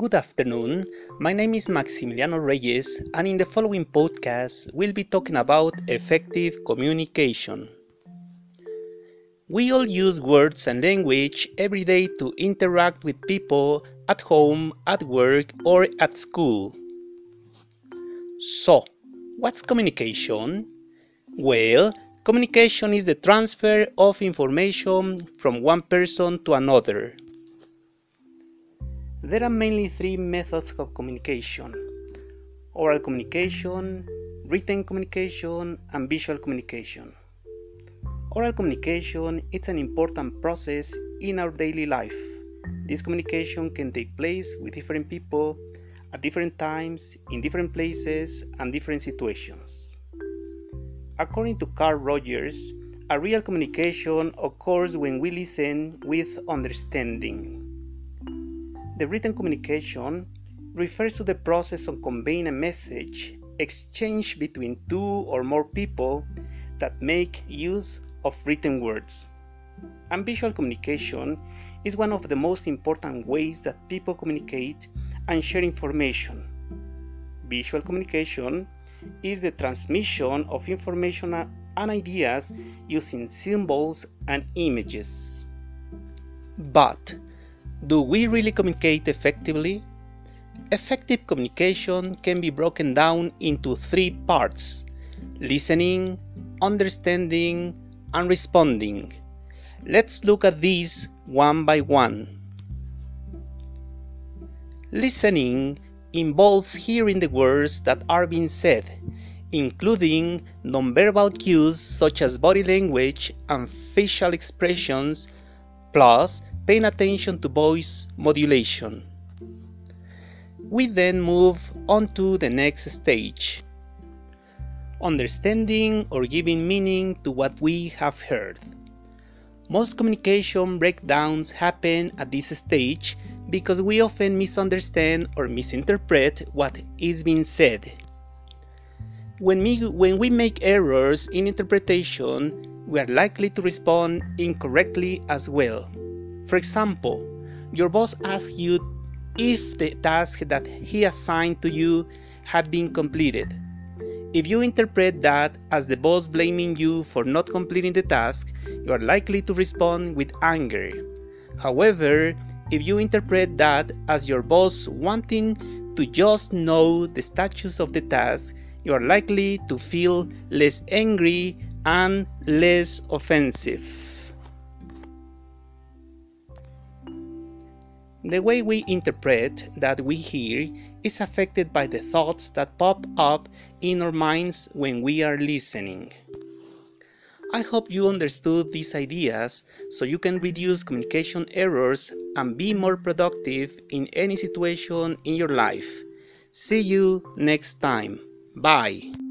Good afternoon. My name is Maximiliano Reyes, and in the following podcast, we'll be talking about effective communication. We all use words and language every day to interact with people at home, at work, or at school. So, what's communication? Well, communication is the transfer of information from one person to another. There are mainly three methods of communication oral communication, written communication, and visual communication. Oral communication is an important process in our daily life. This communication can take place with different people at different times, in different places, and different situations. According to Carl Rogers, a real communication occurs when we listen with understanding. The written communication refers to the process of conveying a message exchanged between two or more people that make use of written words. And visual communication is one of the most important ways that people communicate and share information. Visual communication is the transmission of information and ideas using symbols and images. But do we really communicate effectively? Effective communication can be broken down into three parts listening, understanding, and responding. Let's look at these one by one. Listening involves hearing the words that are being said, including nonverbal cues such as body language and facial expressions, plus paying attention to voice modulation. We then move on to the next stage understanding or giving meaning to what we have heard. Most communication breakdowns happen at this stage because we often misunderstand or misinterpret what is being said. When we, when we make errors in interpretation, we are likely to respond incorrectly as well. For example, your boss asks you if the task that he assigned to you had been completed. If you interpret that as the boss blaming you for not completing the task, you are likely to respond with anger. However, if you interpret that as your boss wanting to just know the status of the task, you are likely to feel less angry and less offensive. The way we interpret that we hear is affected by the thoughts that pop up in our minds when we are listening. I hope you understood these ideas so you can reduce communication errors and be more productive in any situation in your life. See you next time. Bye.